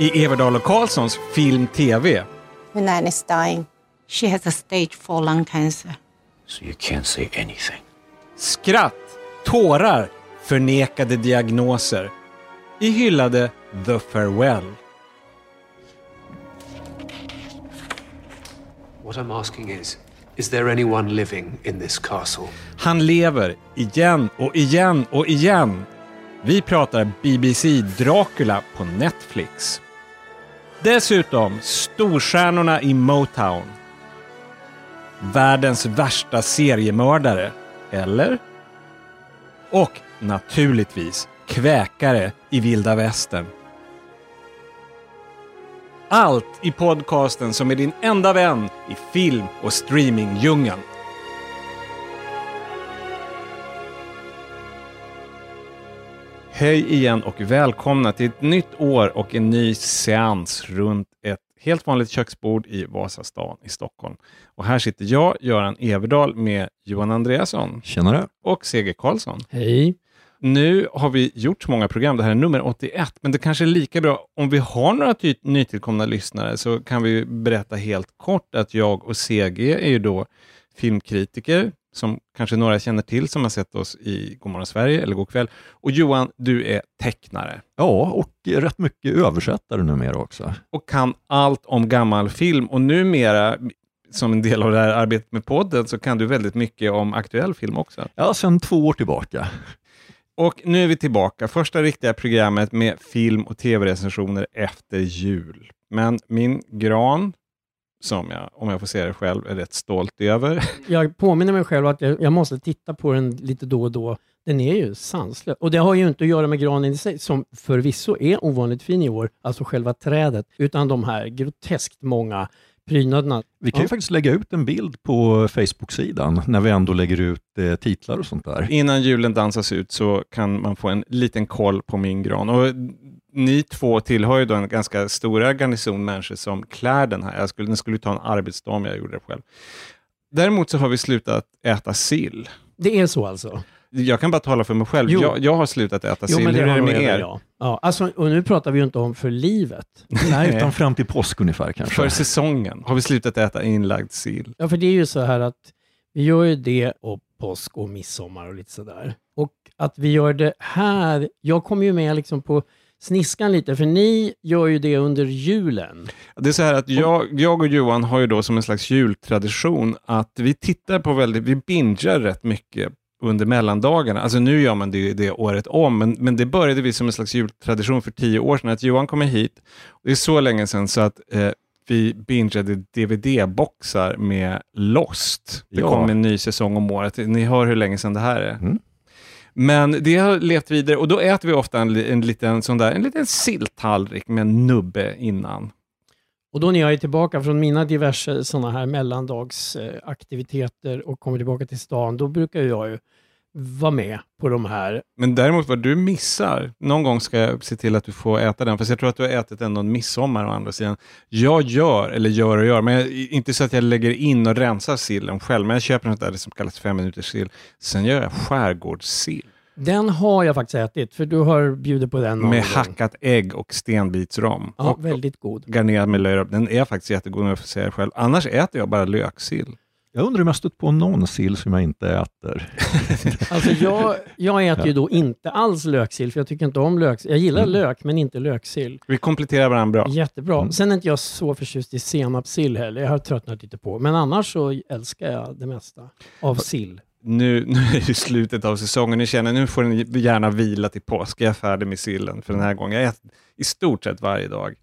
i Everdal och Karlssons Film TV. Her nan is dying. She has a stage 4 lung cancer. So you can't say anything. Skratt, tårar, förnekade diagnoser. I hyllade The Farewell. What I'm asking is, is there anyone living in this castle? Han lever igen och igen och igen. Vi pratar BBC Dracula på Netflix. Dessutom storstjärnorna i Motown. Världens värsta seriemördare, eller? Och naturligtvis kväkare i vilda västern. Allt i podcasten som är din enda vän i film och streamingdjungeln. Hej igen och välkomna till ett nytt år och en ny seans runt ett helt vanligt köksbord i Vasastan i Stockholm. Och här sitter jag, Göran Everdal, med Johan Andreasson Tjenare! och CG Karlsson. Hej. Nu har vi gjort så många program, det här är nummer 81, men det kanske är lika bra om vi har några ty- nytillkomna lyssnare så kan vi berätta helt kort att jag och CG är ju då filmkritiker som kanske några känner till som har sett oss i Godmorgon Sverige eller God kväll. Och Johan, du är tecknare Ja, och rätt mycket översättare numera också. och kan allt om gammal film och numera som en del av det här arbetet med podden så kan du väldigt mycket om aktuell film också. Ja, sedan två år tillbaka. Och nu är vi tillbaka, första riktiga programmet med film och tv-recensioner efter jul. Men min gran, som jag, om jag får se det själv, är rätt stolt över. Jag påminner mig själv att jag, jag måste titta på den lite då och då. Den är ju sanslös. Och det har ju inte att göra med granen i sig, som förvisso är ovanligt fin i år, alltså själva trädet, utan de här groteskt många prydnaderna. Vi kan ju Ja. faktiskt lägga ut en bild på Facebook-sidan när vi ändå lägger ut eh, titlar och sånt där. Innan julen dansas ut så kan man få en liten koll på min gran. Och ni två tillhör ju då en ganska stora garnison människor som klär den här. Jag skulle, den skulle ta en arbetsdag om jag gjorde det själv. Däremot så har vi slutat äta sill. Det är så alltså? Jag kan bara tala för mig själv. Jo. Jag, jag har slutat äta sill. Hur är det med er? jag. Ja, alltså, och nu pratar vi ju inte om för livet. Nej, utan fram till påsk ungefär kanske. För säsongen har vi slutat äta inlagd sill. Ja, för det är ju så här att vi gör ju det och påsk och midsommar och lite sådär. Och att vi gör det här, jag kommer ju med liksom på sniskan lite, för ni gör ju det under julen. Det är så här att jag, jag och Johan har ju då som en slags jultradition att vi tittar på väldigt, vi bingar rätt mycket under mellandagarna. Alltså nu gör man det, det året om, men, men det började vi som en slags jultradition för tio år sedan, att Johan kommer hit. Det är så länge sedan så att eh, vi bingeade DVD-boxar med Lost. Det Ja. kom en ny säsong om året. Ni hör hur länge sedan det här är. Mm. Men det har levt vidare och då äter vi ofta en, en liten sån där, en liten silltallrik med en nubbe innan. Och då när jag är tillbaka från mina diverse sådana här mellandagsaktiviteter och kommer tillbaka till stan, då brukar jag ju vara med på de här. Men däremot vad du missar, någon gång ska jag se till att du får äta den, för jag tror att du har ätit den någon midsommar å andra sidan. Jag gör, eller gör och gör, men jag, inte så att jag lägger in och rensar sillen själv, men jag köper något där som kallas fem minuters sill. Sen gör jag skärgårdssill den har jag faktiskt ätit, för du har bjudit på den någon med gång. hackat ägg och stenbitsrom. Ja, och väldigt god. garnerad med löjrom. Den är faktiskt jättegod om jag får säga det själv. Annars äter jag bara löksill. Jag undrar om jag stött på någon sill som jag inte äter. Alltså jag, jag äter ju då inte alls löksill, för jag tycker inte om löksill. Jag gillar Mm. lök, men inte löksill. Vi kompletterar varandra bra. Jättebra. Mm. Sen är inte jag så förtjust i senapssill heller. Jag har tröttnat lite på. Men annars så älskar jag det mesta av sill. Nu, nu är det slutet av säsongen. Ni känner nu får ni gärna vila till påsk. Jag är färdig med sillen för den här gången. Jag äter i stort sett varje dag.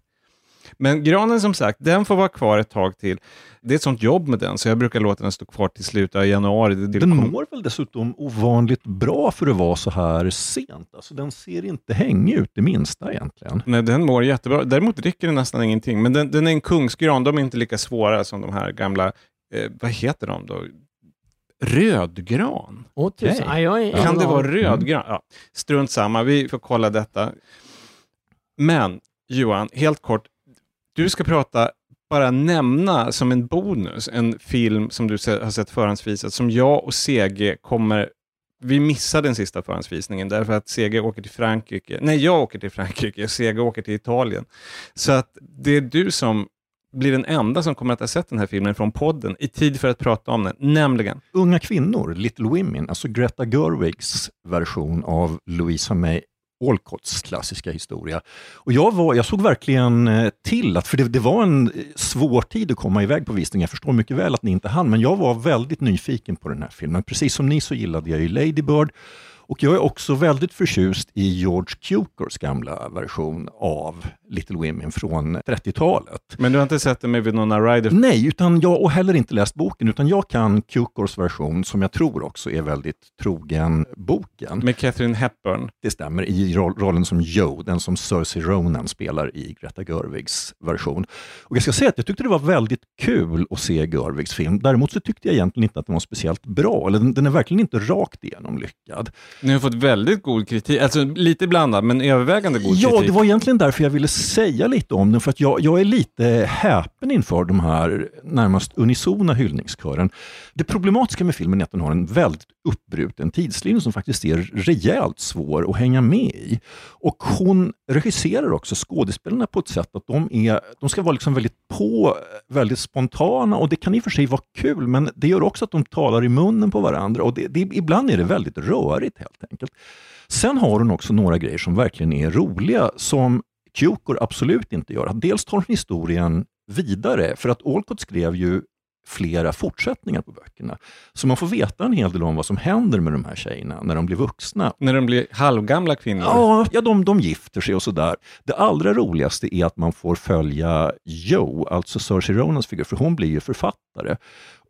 Men granen som sagt, den får vara kvar ett tag till. Det är ett sånt jobb med den, så jag brukar låta den stå kvar till slutet av januari. Den mår väl dessutom ovanligt bra för att vara så här sent. Alltså, den ser inte hängig ut det minsta egentligen. Nej, den mår jättebra. Däremot dricker den nästan ingenting. Men den, den är en kungsgran. De är inte lika svåra som de här gamla, eh, vad heter de då? Rödgran? Jag är Kan det vara rödgran? Ja, strunt samma, vi får kolla detta. Men Johan, helt kort. Du ska prata, bara nämna som en bonus, en film som du har sett förhandsvisat, som jag och CG kommer vi missade den sista förhandsvisningen därför att Sega åker till Frankrike. Nej, jag åker till Frankrike och Sega åker till Italien. Så att det är du som blir den enda som kommer att ha sett den här filmen från podden i tid för att prata om den, nämligen Unga kvinnor, Little Women, alltså Greta Gerwigs version av Louisa May Alcotts klassiska historia. Och jag, var, jag såg verkligen eh, till att, för det, det var en eh, svår tid att komma iväg på visning. Jag förstår mycket väl att ni inte hann, men jag var väldigt nyfiken på den här filmen. Precis som ni så gillade jag ju Lady Bird och jag är också väldigt förtjust i George Cukors gamla version av Little Women från 30-talet. Men du har inte sett den med Winona Ryder? Nej, utan jag, och heller inte läst boken, utan jag kan Cukors version, som jag tror också är väldigt trogen boken. Med Catherine Hepburn? Det stämmer, i roll, rollen som Joe, den som Cersei Ronan spelar i Greta Gerwigs version. Och jag ska säga att jag tyckte det var väldigt kul att se Gerwigs film. Däremot så tyckte jag egentligen inte att den var speciellt bra, eller den, den är verkligen inte rakt igenom lyckad. Ni har fått väldigt god kritik, alltså lite blandad, men övervägande god ja, kritik. Ja, det var egentligen därför jag ville säga lite om den, för att jag, jag är lite häpen inför de här närmast unisona hyllningskören. Det problematiska med filmen är att den har en väldigt uppbruten tidslinje som faktiskt är rejält svår att hänga med i. Och hon regisserar också skådespelarna på ett sätt att de, är, de ska vara liksom väldigt på, väldigt spontana och det kan i och för sig vara kul, men det gör också att de talar i munnen på varandra och det, det, ibland är det väldigt rörigt helt enkelt. Sen har hon också några grejer som verkligen är roliga, som Cukor absolut inte gör. Dels tar hon historien vidare, för att Alcott skrev ju flera fortsättningar på böckerna. Så man får veta en hel del om vad som händer med de här tjejerna när de blir vuxna. När de blir halvgamla kvinnor? Ja, ja de, de gifter sig och sådär. Det allra roligaste är att man får följa Joe, alltså Saoirse Ronans figur, för hon blir ju författare.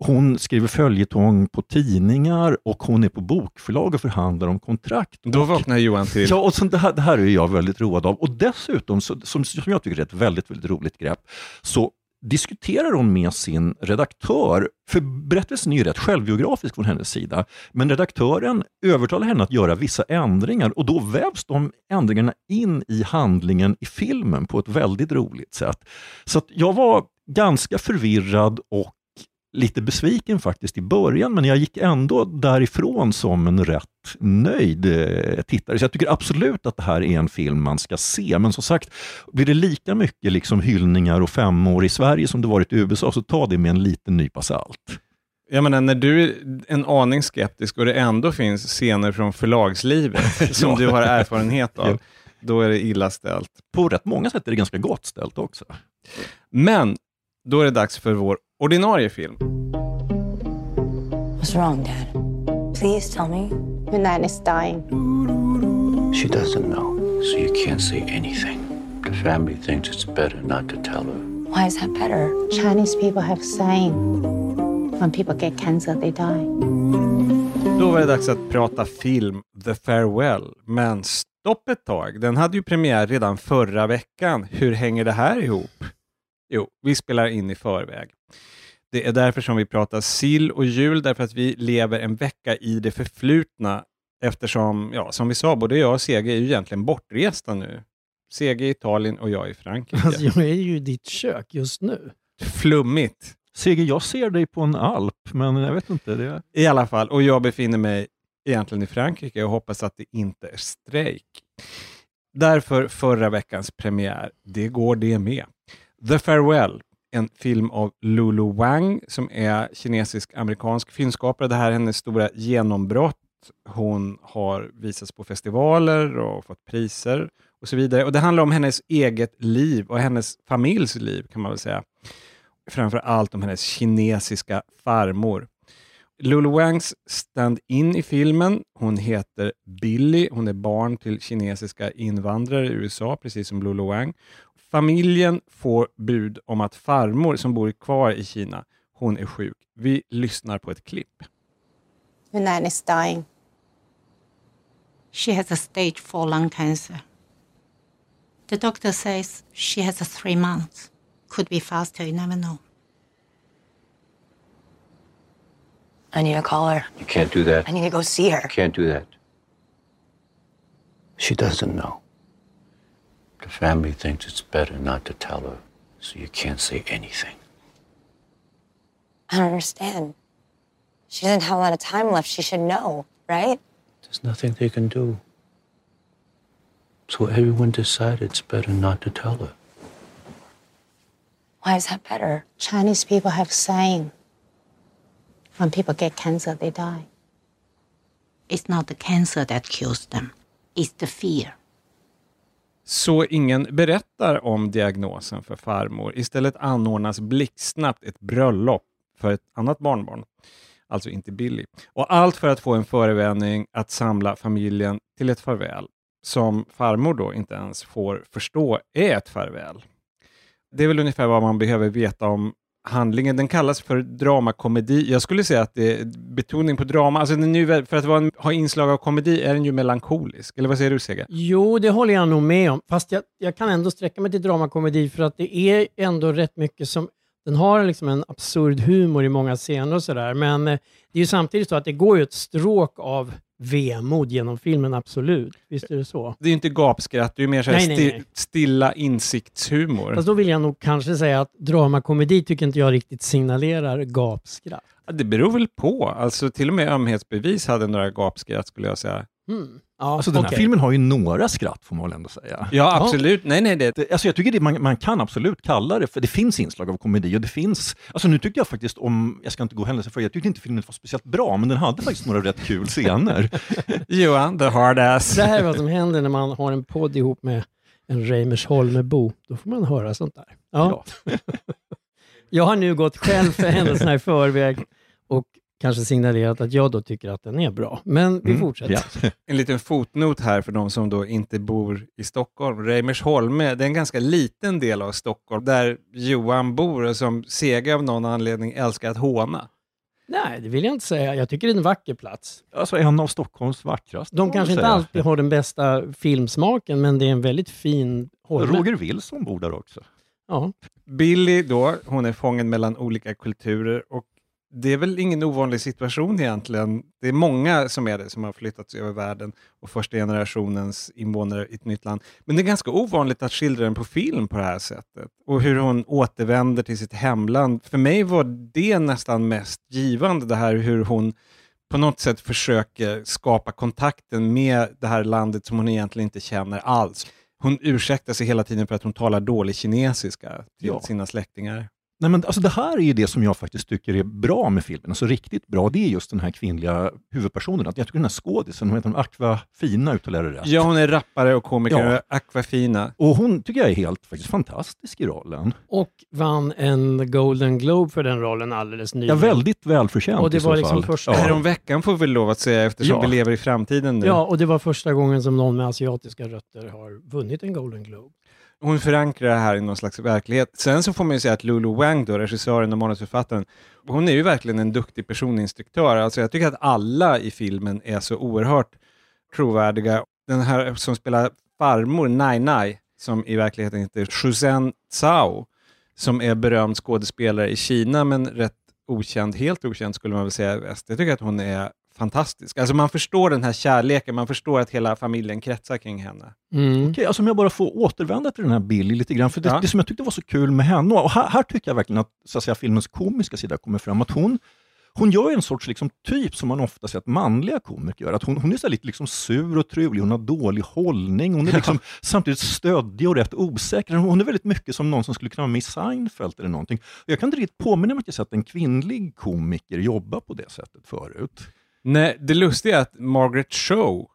Hon skriver följetong på tidningar och hon är på bokförlag och förhandlar om kontrakt. Då vaknar Johan till. Ja, och så det, här, det här är jag väldigt road av. Och dessutom, så, som, som jag tycker är ett väldigt, väldigt roligt grepp, så diskuterar hon med sin redaktör, för berättelsen är ju rätt självbiografisk från hennes sida, men redaktören övertalar henne att göra vissa ändringar och då vävs de ändringarna in i handlingen i filmen på ett väldigt roligt sätt. Så jag var ganska förvirrad och lite besviken faktiskt i början, men jag gick ändå därifrån som en rätt nöjd eh, tittare. Så jag tycker absolut att det här är en film man ska se. Men som sagt, blir det lika mycket liksom hyllningar och femår i Sverige som det varit i USA, så ta det med en liten nypa salt. Jag menar, när du är en aning skeptisk och det ändå finns scener från förlagslivet som du har erfarenhet av, då är det illa ställt. På rätt många sätt är det ganska gott ställt också. Men då är det dags för vår ordinarie film. What's wrong, Dad? Please tell me. Hunan is dying. She doesn't know, so you can't say anything. The family thinks it's better not to tell her. Why is that better? Chinese people have saying when people get cancer, they die. Då var det dags att prata film, The Farewell. Men stopp ett tag, den hade ju premiär redan förra veckan. Hur hänger det här ihop? Jo, vi spelar in i förväg. Det är därför som vi pratar sill och jul, därför att vi lever en vecka i det förflutna. Eftersom, ja, som vi sa, både jag och Sege är ju egentligen bortresta nu. Sege i Italien och jag i Frankrike. Alltså, jag är ju i ditt kök just nu. Flummigt. Seger, jag ser dig på en alp, men jag vet inte. Det... I alla fall, och jag befinner mig egentligen i Frankrike och hoppas att det inte är strejk. Därför förra veckans premiär, det går det med. The Farewell, en film av Lulu Wang som är kinesisk-amerikansk filmskapare. Det här är hennes stora genombrott. Hon har visats på festivaler och fått priser och så vidare. Och Det handlar om hennes eget liv och hennes familjs liv kan man väl säga. Framför allt om hennes kinesiska farmor. Lulu Wangs stand-in i filmen, hon heter Billy, hon är barn till kinesiska invandrare i USA, precis som Lulu Wang. Familjen får bud om att farmor som bor kvar i Kina, hon är sjuk. Vi lyssnar på ett klipp. Hunan is dying. She has a stage four lung cancer. The doctor says she has a three months. Could be faster, you never know. I need to call her. You can't do that. I need to go see her. You can't do that. She doesn't know. The family thinks it's better not to tell her, so you can't say anything. I don't understand. She doesn't have a lot of time left. She should know, right? There's nothing they can do. So everyone decided it's better not to tell her. Why is that better? Chinese people have saying, when people get cancer, they die. It's not the cancer that kills them. It's the fear. Så ingen berättar om diagnosen för farmor. Istället anordnas blixtsnabbt ett bröllop för ett annat barnbarn. Alltså inte Billy. Och allt för att få en förevändning att samla familjen till ett farväl som farmor då inte ens får förstå är ett farväl. Det är väl ungefär vad man behöver veta om handlingen. Den kallas för dramakomedi. Jag skulle säga att det är betoning på drama. Alltså den är ju, för att vara en, ha inslag av komedi är den ju melankolisk. Eller vad säger du Sega? Jo, det håller jag nog med om. Fast jag, jag kan ändå sträcka mig till dramakomedi för att det är ändå rätt mycket som... Den har liksom en absurd humor i många scener och sådär. Men eh, det är ju samtidigt så att det går ju ett stråk av vemod genom filmen, absolut. Visst är det så? Det är ju inte gapskratt, det är ju mer så Nej, nej, sti- nej. stilla insiktshumor. Fast då vill jag nog kanske säga att dramakomedi tycker inte jag riktigt signalerar gapskratt. Ja, Det beror väl på. Alltså till och med ömhetsbevis hade några gapskratt skulle jag säga. Mm. Ja, Alltså den här filmen har ju några skratt får man väl ändå säga. Ja, absolut. Nej, nej, det, Det, alltså jag tycker det, man, man kan absolut kalla det för det finns inslag av komedi och det finns, alltså nu tyckte jag faktiskt om, jag ska inte gå händelser för jag tyckte inte filmen var speciellt bra men den hade faktiskt några rätt kul scener. Johan, the hard ass. Det här är vad som händer när man har en podd ihop med en Reimersholmebo. Då får man höra sånt där. Ja. Ja. Jag har nu gått själv för händelserna i förväg och kanske signalerat att jag då tycker att den är bra. Men vi Mm, fortsätter. ja. En liten fotnot här för de som då inte bor i Stockholm. Reimersholme, det är en ganska liten del av Stockholm där Johan bor och som Sega av någon anledning älskar att håna. Nej, det vill jag inte säga. Jag tycker det är en vacker plats. Alltså en av Stockholms vackraste. De kanske inte säga. alltid har den bästa filmsmaken, men det är en väldigt fin Holme. Roger Wilson bor där också. Ja. Billy då, hon är fången mellan olika kulturer och det är väl ingen ovanlig situation egentligen. Det är många som är det, som har flyttats över världen och första generationens invånare i ett nytt land. Men det är ganska ovanligt att skildra den på film på det här sättet. Och hur hon återvänder till sitt hemland. För mig var det nästan mest givande, det här hur hon på något sätt försöker skapa kontakten med det här landet som hon egentligen inte känner alls. Hon ursäktar sig hela tiden för att hon talar dålig kinesiska till Ja. sina släktingar. Nej, men alltså det här är ju det som jag faktiskt tycker är bra med filmen, alltså riktigt bra, det är just den här kvinnliga huvudpersonen. Att jag tycker den här skådisen, hon heter Aquafina uttalar det rätt. Ja, hon är rappare och komiker Ja. och Aquafina. Och hon tycker jag är helt faktiskt fantastisk i rollen. Och vann en Golden Globe för den rollen alldeles Ja, nyligen. väldigt välförtjänt Och det i så var liksom fall. första- Ja. Häromveckan får vi lov att säga eftersom Ja. vi lever i framtiden nu. Ja, och det var första gången som någon med asiatiska rötter har vunnit en Golden Globe. Hon förankrar det här i någon slags verklighet. Sen så får man ju säga att Lulu Wang, då, regissören och manusförfattaren, hon är ju verkligen en duktig personinstruktör. Alltså jag tycker att alla i filmen är så oerhört trovärdiga. Den här som spelar farmor, Nai Nai, som i verkligheten heter Shuzhen Cao, som är berömd skådespelare i Kina, men rätt okänd, helt okänd skulle man väl säga i väst. Jag tycker att hon är fantastisk. Alltså man förstår den här kärleken, man förstår att hela familjen kretsar kring henne. Mm. Okej, alltså om jag bara får återvända till den här Billy lite grann, för det, Ja. det som jag tyckte var så kul med henne, och här, här tycker jag verkligen att, så att säga, filmens komiska sida kommer fram, att hon hon gör en sorts liksom, typ som man ofta ser att manliga komiker gör. Att hon, hon är så lite liksom sur och trulig, hon har dålig hållning, hon är liksom samtidigt stöddig och rätt osäker. Hon är väldigt mycket som någon som skulle kunna vara med i Seinfeld eller någonting. Och jag kan inte riktigt påminna mig att jag sett en kvinnlig komiker jobba på det sättet förut. Nej, det lustiga är att Margaret Cho,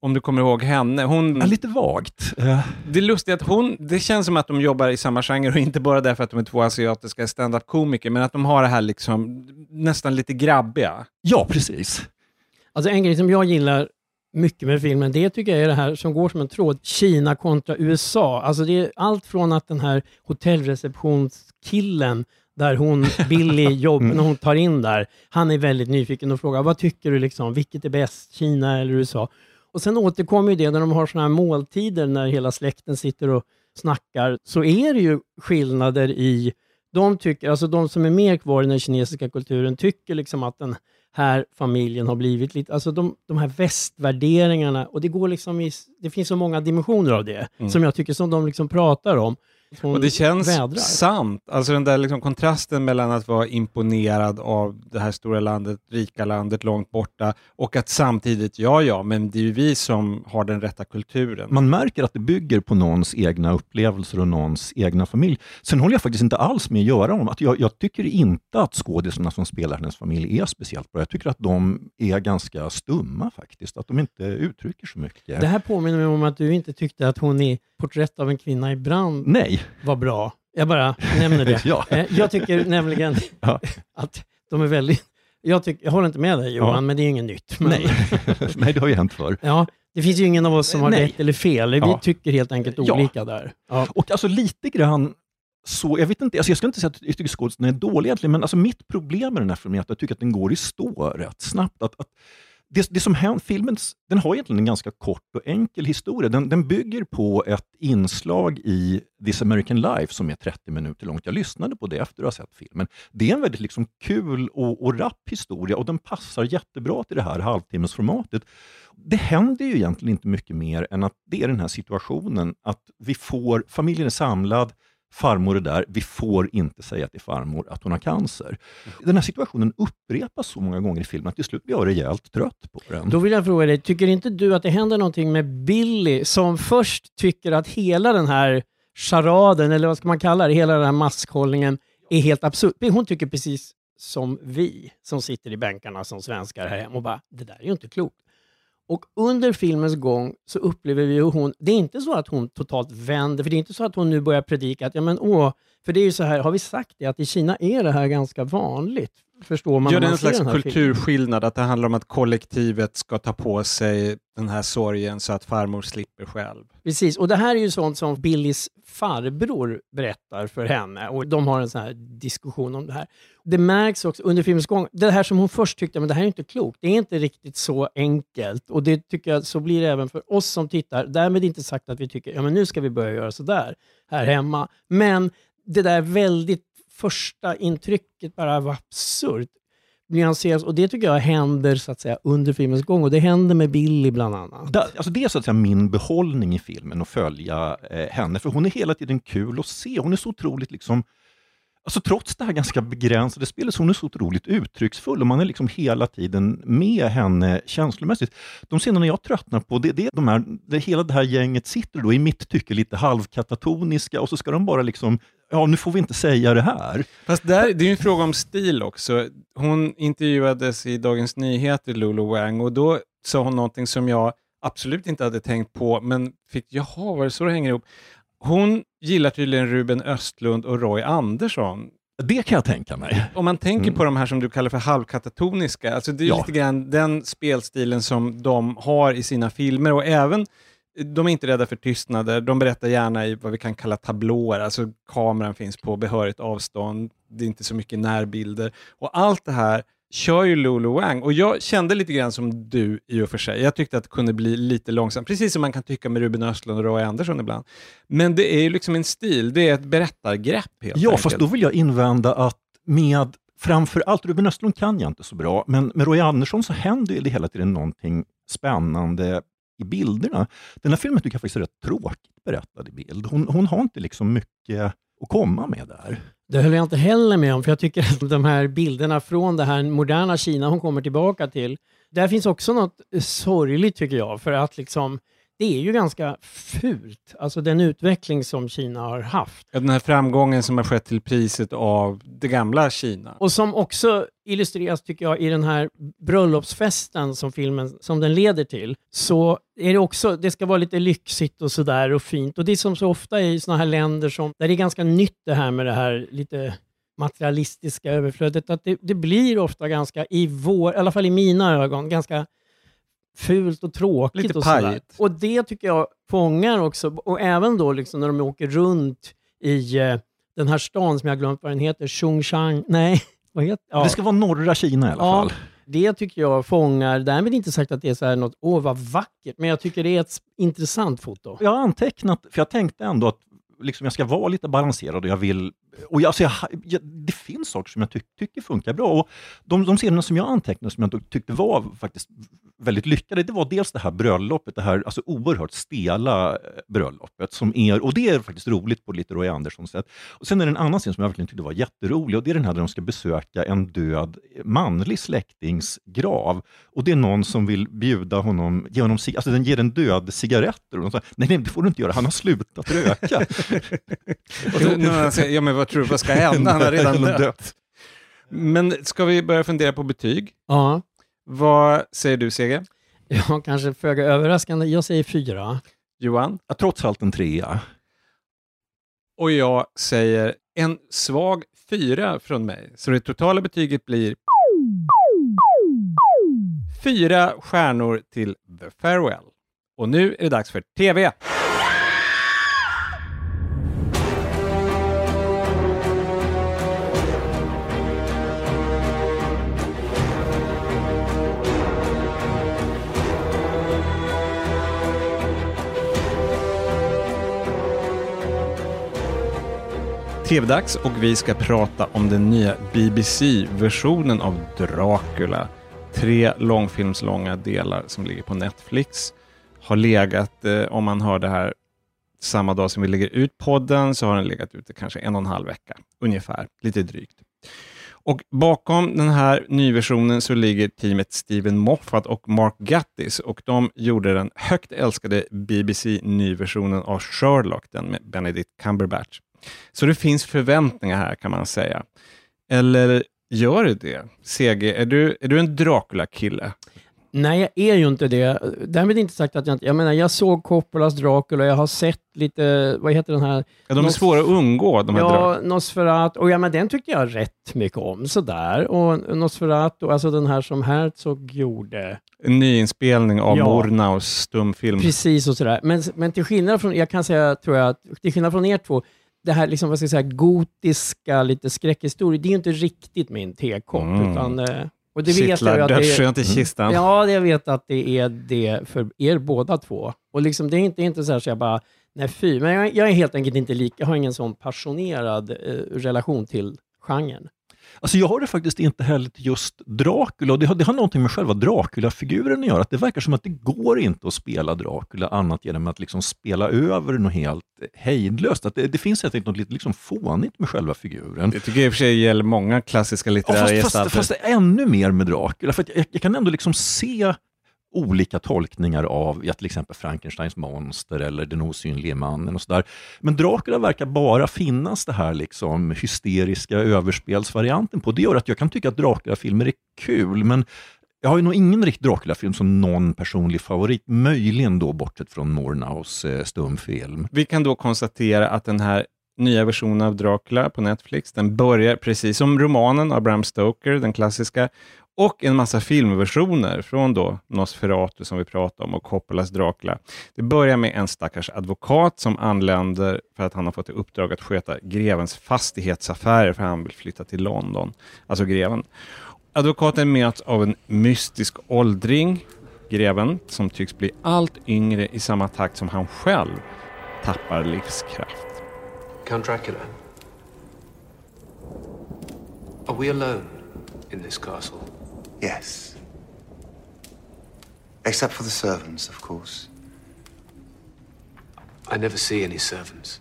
om du kommer ihåg henne, hon... Ja, lite vagt. Det lustiga är att hon, det känns som att de jobbar i samma genre och inte bara därför att de är två asiatiska stand-up-komiker, men att de har det här liksom nästan lite grabbiga. ja, precis. Alltså en grej som jag gillar mycket med filmen, det tycker jag är det här som går som en tråd, Kina kontra USA. Alltså det är allt från att den här hotellreceptionskillen, där hon, Billy, jobb, när hon tar in där, han är väldigt nyfiken och frågar, vad tycker du liksom, vilket är bäst, Kina eller USA? Och sen återkommer ju det när de har såna här måltider när hela släkten sitter och snackar, så är det ju skillnader i de tycker, alltså de som är mer kvar i den kinesiska kulturen tycker liksom att den här familjen har blivit lite, alltså de, de här västvärderingarna och det går liksom i, det finns så många dimensioner av det som jag tycker som de liksom pratar om. Och det känns vädrar. sant. Alltså den där liksom kontrasten mellan att vara imponerad av det här stora landet, rika landet långt borta och att samtidigt, ja ja, men det är ju vi som har den rätta kulturen. Man märker att det bygger på någons egna upplevelser och någons egna familj. Sen håller jag faktiskt inte alls med Göran om att jag, jag tycker inte att skådisarna som spelar hennes familj är speciellt bra. Jag tycker att de är ganska stumma faktiskt, att de inte uttrycker så mycket. Det här påminner mig om att du inte tyckte att hon i Porträtt av en kvinna i brand Nej, var bra. Jag bara nämner det. Ja. Eh, Jag tycker nämligen Ja. att de är väldigt... Jag, tycker, jag håller inte med dig Johan, Ja. men det är inget nytt. Men, nej. nej, det har ju hänt förr. Ja, det finns ju ingen av oss som har Nej. rätt eller fel. Vi Ja. tycker helt enkelt olika där. Ja. Och alltså lite grann så, jag vet inte, alltså jag ska inte säga att jag tycker skådespelarna är dåliga egentligen, men alltså mitt problem med den här filmen är att jag tycker att den går i stå rätt snabbt. Att, att det, det som händer, filmen den har egentligen en ganska kort och enkel historia. Den, den bygger på ett inslag i This American Life som är 30 minuter långt. Jag lyssnade på det efter att ha sett filmen. Det är en väldigt liksom kul och, och rapp historia och den passar jättebra till det här halvtimmesformatet. Det händer ju egentligen inte mycket mer än att det är den här situationen att vi får, familjen är samlad, farmor är där, vi får inte säga till farmor att hon har cancer. Den här situationen upprepas så många gånger i filmen att till slut blir jag rejält trött på den. Då vill jag fråga dig, tycker inte du att det händer någonting med Billy som först tycker att hela den här charaden, eller vad ska man kalla det, hela den här maskhållningen är helt absurd. Hon tycker precis som vi som sitter i bänkarna som svenskar här hemma och bara, det där är ju inte klokt. Och under filmens gång så upplever vi hur hon, det är inte så att hon totalt vänder, för det är inte så att hon nu börjar predika att, ja men åh, för det är ju så här, har vi sagt det, att i Kina är det här ganska vanligt? Förstår man Gör det man en slags här filmen? kulturskillnad, att det handlar om att kollektivet ska ta på sig den här sorgen så att farmor slipper själv. Precis, och det här är ju sånt som Billys farbror berättar för henne och de har en sån här diskussion om det här. Det märks också under filmens gång, det här som hon först tyckte, men det här är inte klokt, det är inte riktigt så enkelt och det tycker jag så blir det även för oss som tittar. Därmed inte sagt att vi tycker, ja men nu ska vi börja göra sådär här hemma. Men det där väldigt första intrycket bara var absurt nyanseras och det tycker jag händer så att säga under filmens gång och det händer med Billy bland annat. Da, alltså det är så att säga min behållning i filmen, att följa eh, henne. För hon är hela tiden kul att se. Hon är så otroligt, liksom, alltså trots det här ganska begränsade spelet, så hon är så otroligt uttrycksfull och man är liksom hela tiden med henne känslomässigt. De scenerna jag tröttnar på, det, det är de här, det, hela det här gänget sitter då i mitt tycke lite halvkatatoniska och så ska de bara liksom, ja nu får vi inte säga det här. Fast där, det är ju en fråga om stil också. Hon intervjuades i Dagens Nyheter, Lulu Wang, och då sa hon någonting som jag absolut inte hade tänkt på, men fick, jaha, var det så det hänger ihop? Hon gillar tydligen Ruben Östlund och Roy Andersson. Det kan jag tänka mig. Om man tänker Mm. på de här som du kallar för halvkatatoniska, alltså det är Ja. lite grann den spelstilen som de har i sina filmer och även de är inte rädda för tystnader. De berättar gärna i vad vi kan kalla tablåer, alltså kameran finns på behörigt avstånd. Det är inte så mycket närbilder. Och allt det här kör ju Lulu Wang. Och jag kände lite grann som du i och för sig. Jag tyckte att det kunde bli lite långsamt, precis som man kan tycka med Ruben Östlund och Roy Andersson ibland. Men det är ju liksom en stil, det är ett berättargrepp helt Ja, enkelt. fast då vill jag invända att med framför allt, Ruben Östlund kan jag inte så bra, men med Roy Andersson så händer ju det hela tiden någonting spännande i bilderna. Den här filmen tycker jag faktiskt är rätt tråkigt berättad i bild. Hon, hon har inte liksom mycket att komma med där. Det höll jag inte heller med om, för jag tycker att de här bilderna från det här moderna Kina hon kommer tillbaka till, där finns också något sorgligt tycker jag, för att liksom, det är ju ganska fult, alltså den utveckling som Kina har haft. Ja, Den här framgången som har skett till priset av det gamla Kina. Och som också illustreras, tycker jag, i den här bröllopsfesten som filmen som den leder till, så är det också, det ska vara lite lyxigt och sådär och fint. Och det är som så ofta i sådana här länder som, där det är ganska nytt det här med det här lite materialistiska överflödet, att det, det blir ofta ganska, i vår, i alla fall i mina ögon, ganska fult och tråkigt. Lite och, sådär. och det tycker jag fångar också, och även då liksom när de åker runt i eh, den här stan som jag glömt vad den heter, Chongchang, nej, vad heter ja. Det ska vara norra Kina i alla Ja, fall. Det tycker jag fångar, därmed inte sagt att det är så här något, åh vad vackert, men jag tycker det är ett intressant foto. Jag har antecknat, för jag tänkte ändå att liksom jag ska vara lite balanserad och jag vill... Och jag, alltså jag, jag, det finns saker som jag ty, tycker funkar bra. Och de, de scenerna som jag antecknade som jag tyckte var faktiskt väldigt lyckade, det var dels det här bröllopet, det här alltså oerhört stela eh, bröllopet, som är, och det är faktiskt roligt på lite Roy Andersson sätt. Och sen är det en annan scen som jag verkligen tyckte var jätterolig, och det är den här där de ska besöka en död manlig släktings grav. Och det är någon som vill bjuda honom, ge honom, alltså den ger en död cigaretter. Och de säger, nej, nej, det får du inte göra, han har slutat röka. Och då, när han säger, ja men vad tror du, vad ska hända? Han har redan dött. Men ska vi börja fundera på betyg? Ja, Vad säger du, Seger? ja kanske föga överraskande. Jag säger fyra. Johan? Ja, trots allt en trea. Och jag säger en svag fyra från mig. Så det totala betyget blir fyra stjärnor till The Farewell. Och nu är det dags för TV. TV-dags och vi ska prata om den nya BBC-versionen av Dracula. Tre långfilmslånga delar som ligger på Netflix. Har legat, eh, om man hör det här samma dag som vi lägger ut podden, så har den legat ute kanske en och en halv vecka, ungefär, lite drygt. Och bakom den här nyversionen så ligger teamet Steven Moffat och Mark Gattis. och de gjorde den högt älskade BBC-nyversionen av Sherlock, den med Benedict Cumberbatch. Så det finns förväntningar här kan man säga. Eller gör det det? CG, är du, är du en Dracula-kille? Nej, jag är ju inte det. Därmed inte sagt att jag inte... Jag menar, jag såg Coppolas Dracula, jag har sett lite, vad heter den här? Ja, de är Nos- svåra att undgå, de här Ja, Dracula. Nosferatu. Och ja, men den tyckte jag rätt mycket om, sådär. Och Nosferatu, alltså den här som Herzog gjorde. En nyinspelning av Ja. Murnaus stumfilm. Precis och sådär. Men, men till skillnad från, jag kan säga, tror jag, att till skillnad från er två, det här liksom, vad ska jag säga, gotiska, lite skräckhistoria, det är ju inte riktigt min tekopp. Mm. Utan, eh, och det vet jag att det är, i kistan. Ja, jag vet att det är det för er båda två. Och liksom, det är inte, inte så här så jag bara, nej fy. Men jag, jag är helt enkelt inte lika, jag har ingen sån passionerad eh, relation till genren. Alltså jag har det faktiskt inte heller till just Dracula. Det, har, det har någonting med själva Dracula-figuren att göra. Att det verkar som att det går inte att spela Dracula annat genom att liksom spela över något helt hejdlöst. Att det, det finns helt enkelt något lite liksom fånigt med själva figuren. Det tycker jag i och för sig gäller många klassiska Ja, litterära fast, fast, fast är ännu mer med Dracula. För jag, jag kan ändå liksom se olika tolkningar av ja, till exempel Frankensteins monster eller Den osynlige mannen och sådär. Men Dracula verkar bara finnas det här liksom hysteriska överspelsvarianten på. Det gör att jag kan tycka att Dracula-filmer är kul, men jag har ju nog ingen riktig Dracula-film som någon personlig favorit. Möjligen då bortsett från Mornaus eh, stumfilm. Vi kan då konstatera att den här nya versionen av Dracula på Netflix, den börjar precis som romanen av Bram Stoker, den klassiska, och en massa filmversioner från då Nosferatu som vi pratade om och Coppolas Dracula. Det börjar med en stackars advokat som anländer för att han har fått i uppdrag att sköta grevens fastighetsaffärer för han vill flytta till London, alltså greven. Advokaten möts av en mystisk åldring, greven, som tycks bli allt yngre i samma takt som han själv tappar livskraft. Count Dracula. Are we alone in this castle? Yes. Except for the servants, of course. I never see any servants.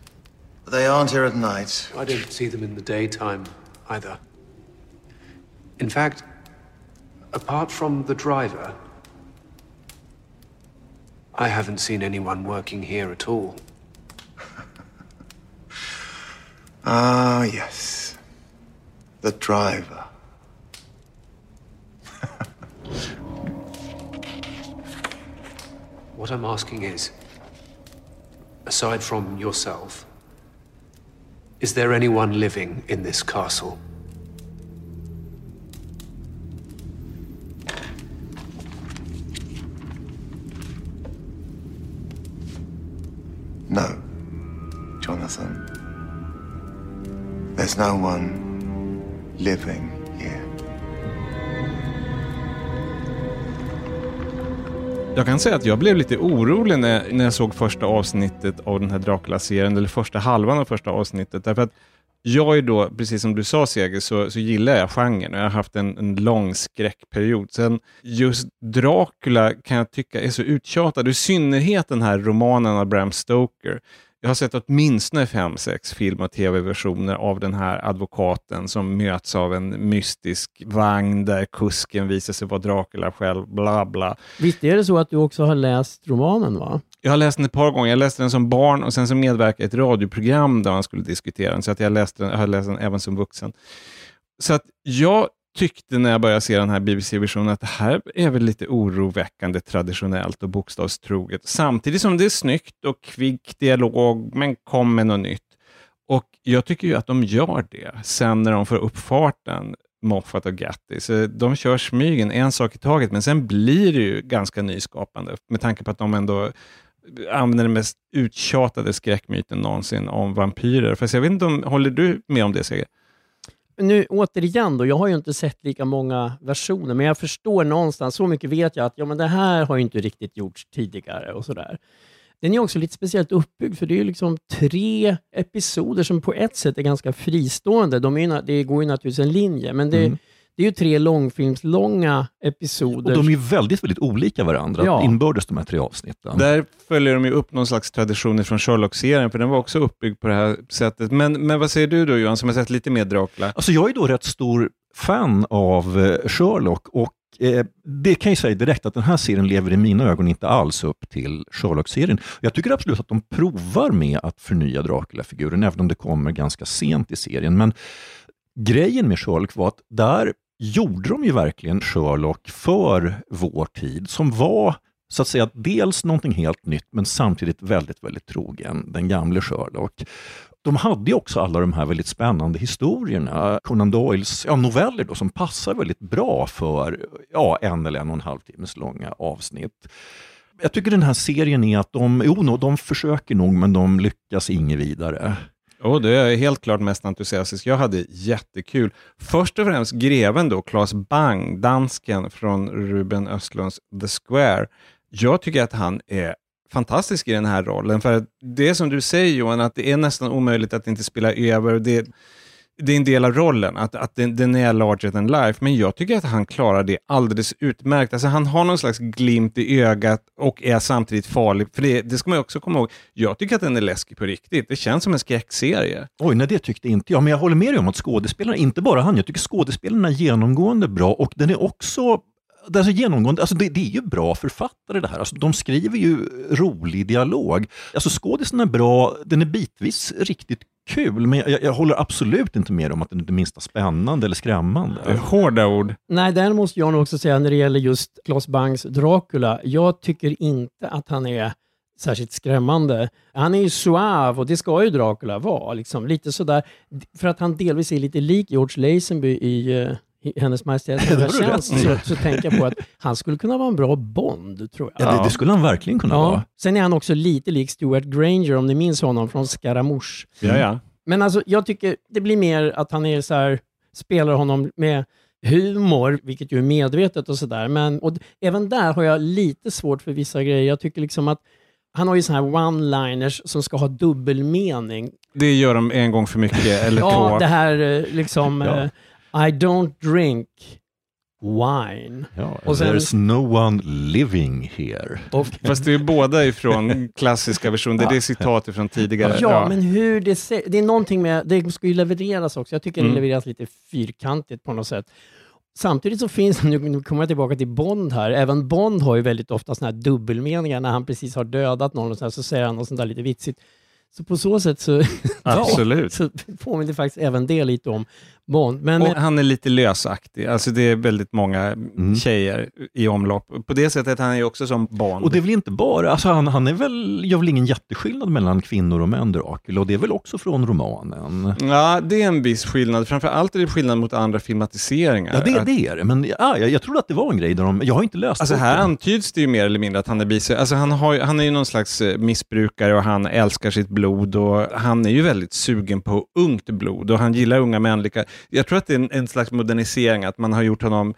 They aren't here at night. I don't see them in the daytime either. In fact, apart from the driver, I haven't seen anyone working here at all. Ah, yes. The driver. What I'm asking is aside from yourself, is there anyone living in this castle? No, Jonathan. There's no one living Jag kan säga att jag blev lite orolig när, när jag såg första avsnittet av den här Dracula-serien, eller första halvan av första avsnittet, därför att jag är då, precis som du sa Seger, så, så gillar jag genren och jag har haft en, en lång skräckperiod. Sen just Dracula kan jag tycka är så uttjatad, i synnerhet den här romanen av Bram Stoker. Jag har sett åtminstone fem, sex film och tv-versioner av den här advokaten som möts av en mystisk vagn där kusken visar sig vara Dracula själv, bla bla. Visst är det så att du också har läst romanen? va? Jag har läst den ett par gånger. Jag läste den som barn och sen så medverkade i ett radioprogram där man skulle diskutera den, så att jag, läste den, jag har läst den även som vuxen. Så att jag tyckte när jag började se den här BBC-versionen att det här är väl lite oroväckande traditionellt och bokstavstroget. Samtidigt som det är snyggt och kvick dialog, men kom med något nytt. Och jag tycker ju att de gör det sen när de får upp farten, Moffat och Gatti. Så de kör smygen, en sak i taget, men sen blir det ju ganska nyskapande med tanke på att de ändå använder den mest uttjatade skräckmyten någonsin om vampyrer. Fast jag vet inte om, håller du med om det Seger? Nu återigen då, jag har ju inte sett lika många versioner, men jag förstår någonstans, så mycket vet jag att ja, men det här har ju inte riktigt gjorts tidigare och sådär. Den är också lite speciellt uppbyggd, för det är ju liksom tre episoder som på ett sätt är ganska fristående. De är ju, det går ju naturligtvis en linje, men det, Mm det är ju tre långfilmslånga episoder. Och de är ju väldigt, väldigt olika varandra Ja. inbördes de här tre avsnitten. Där följer de ju upp någon slags tradition från Sherlock-serien, för den var också uppbyggd på det här sättet. Men, men vad säger du då Johan, som har sett lite mer Dracula? Alltså jag är då rätt stor fan av eh, Sherlock och eh, det kan jag säga direkt att den här serien lever i mina ögon inte alls upp till Sherlock-serien. Jag tycker absolut att de provar med att förnya Dracula-figuren, även om det kommer ganska sent i serien. Men grejen med Sherlock var att där gjorde de ju verkligen Sherlock för vår tid, som var så att säga dels någonting helt nytt, men samtidigt väldigt, väldigt trogen den gamle Sherlock. De hade ju också alla de här väldigt spännande historierna, Conan Doyles ja, noveller då, som passar väldigt bra för ja, en eller en och en halv timmes långa avsnitt. Jag tycker den här serien är att de, jo, de försöker nog, men de lyckas inget vidare. Oh, det är jag helt klart mest entusiastisk. Jag hade jättekul. Först och främst greven då, Claes Bang, dansken från Ruben Östlunds The Square. Jag tycker att han är fantastisk i den här rollen. För det är som du säger Johan, att det är nästan omöjligt att inte spela över. Det, det är en del av rollen, att, att den, den är larger than life. Men jag tycker att han klarar det alldeles utmärkt. Alltså, han har någon slags glimt i ögat och är samtidigt farlig. För det, det ska man också komma ihåg. Jag tycker att den är läskig på riktigt. Det känns som en skräckserie. Oj, nej det tyckte inte jag. Men jag håller med dig om att skådespelarna, inte bara han, jag tycker skådespelarna är genomgående bra och den är också det är så genomgående, alltså det, det är ju bra författare det här. Alltså de skriver ju rolig dialog. Alltså skådisen är bra, den är bitvis riktigt kul, men jag, jag håller absolut inte med om att den är det minsta spännande eller skrämmande. Hårda ord. Nej, där måste jag nog också säga när det gäller just Claes Bangs Dracula. Jag tycker inte att han är särskilt skrämmande. Han är ju suave och det ska ju Dracula vara. Liksom. Lite sådär, för att han delvis är lite lik George Lazenby i, eh, i Hennes Nya du tjänst, så, så tänker jag på att han skulle kunna vara en bra Bond, tror jag. Ja, det, det skulle han verkligen kunna Ja. vara. Sen är han också lite lik Stuart Granger, om ni minns honom från Scaramouche. Ja, ja. Men alltså, jag tycker det blir mer att han är så här, spelar honom med humor, vilket ju är medvetet och sådär. Men och även där har jag lite svårt för vissa grejer. Jag tycker liksom att han har ju såna här one-liners som ska ha dubbelmening. Det gör de en gång för mycket, eller Ja, två. det här eh, liksom Ja. I don't drink wine. Ja, Och sen- There's no one living here. Och, Fast det är båda ifrån klassiska versioner. Det är citat ifrån tidigare. ja, men hur det ser, Det är någonting med, det ska ju levereras också. Jag tycker Mm. det levereras lite fyrkantigt på något sätt. Samtidigt så finns, nu nu kommer jag tillbaka till Bond här, även Bond har ju väldigt ofta såna här dubbelmeningar när han precis har dödat någon och så, här, så säger han något sånt där lite vitsigt. Så på så sätt så, Absolut. så påminner faktiskt även det lite om Bond. Men, Och han är lite lösaktig. Alltså det är väldigt många Mm. tjejer i omlopp. På det sättet han är ju också som Bond. Och det är väl inte bara, alltså han, han är väl, gör väl ingen jätteskillnad mellan kvinnor och män Dracula och det är väl också från romanen? Ja, det är en viss skillnad. Framför allt är det skillnad mot andra filmatiseringar. Ja, det, Att- det är det, men ja, jag, jag trodde att det var en grej där de, jag har inte läst Alltså boken. här antyds det ju mer eller mindre att han är bisexuell. Alltså han, har, han är ju någon slags eh, missbrukare och han älskar sitt blod och han är ju väldigt sugen på ungt blod och han gillar unga människor. Jag tror att det är en, en slags modernisering, att man har gjort honom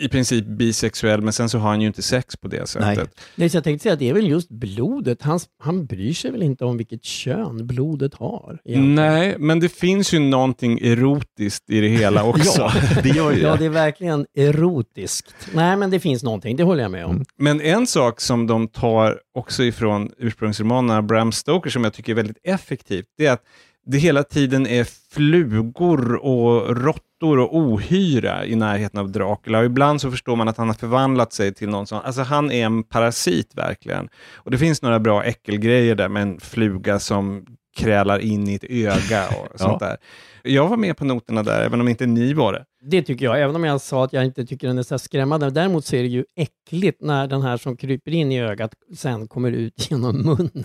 i princip bisexuell, men sen så har han ju inte sex på det sättet. Nej, så jag tänkte säga att det är väl just blodet. Han, han bryr sig väl inte om vilket kön blodet har? egentligen. Nej, men det finns ju någonting erotiskt i det hela också. Ja, det gör ju Ja, det. är verkligen erotiskt. Nej, men det finns någonting. Det håller jag med om. Men en sak som de tar också ifrån ursprungsromanerna, Bram Stoker, som jag tycker är väldigt effektivt, det är att det hela tiden är flugor och råttor och ohyra i närheten av Dracula. Och ibland så förstår man att han har förvandlat sig till någon sån, alltså han är en parasit verkligen. Och det finns några bra äckelgrejer där med en fluga som krälar in i ett öga och sånt där. Jag var med på noterna där, även om inte ni var det. Det tycker jag, även om jag sa att jag inte tycker den är så skrämmande. Däremot så är det ju äckligt när den här som kryper in i ögat sen kommer ut genom munnen.